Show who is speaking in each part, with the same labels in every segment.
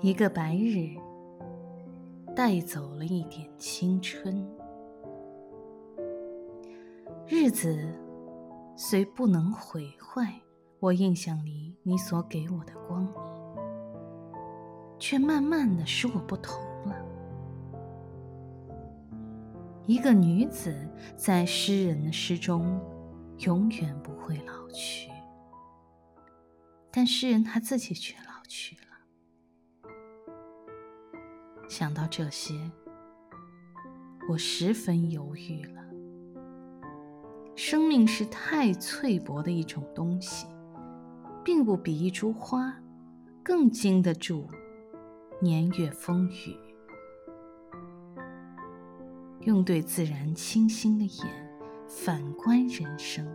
Speaker 1: 一个白日，带走了一点青春。日子虽不能毁坏我印象里你所给我的光明，却慢慢的使我不同了。一个女子在诗人的诗中，永远不会老去，但诗人他自己却老去了。想到这些，我十分犹豫了。生命是太脆薄的一种东西，并不比一株花更经得住年月风雨。用对自然清新的眼反观人生，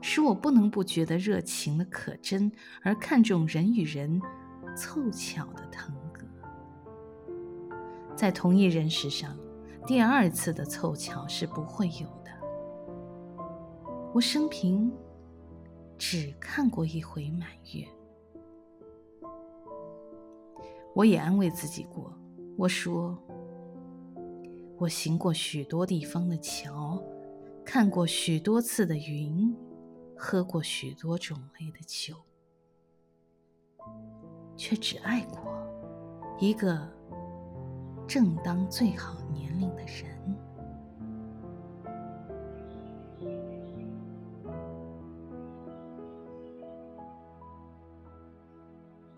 Speaker 1: 使我不能不觉得热情的可真，而看重人与人凑巧的疼。在同一人世上，第二次的凑巧是不会有的。我生平只看过一回满月。我也安慰自己过，我说：我行过许多地方的桥，看过许多次的云，喝过许多种类的酒，却只爱过一个。正当最好。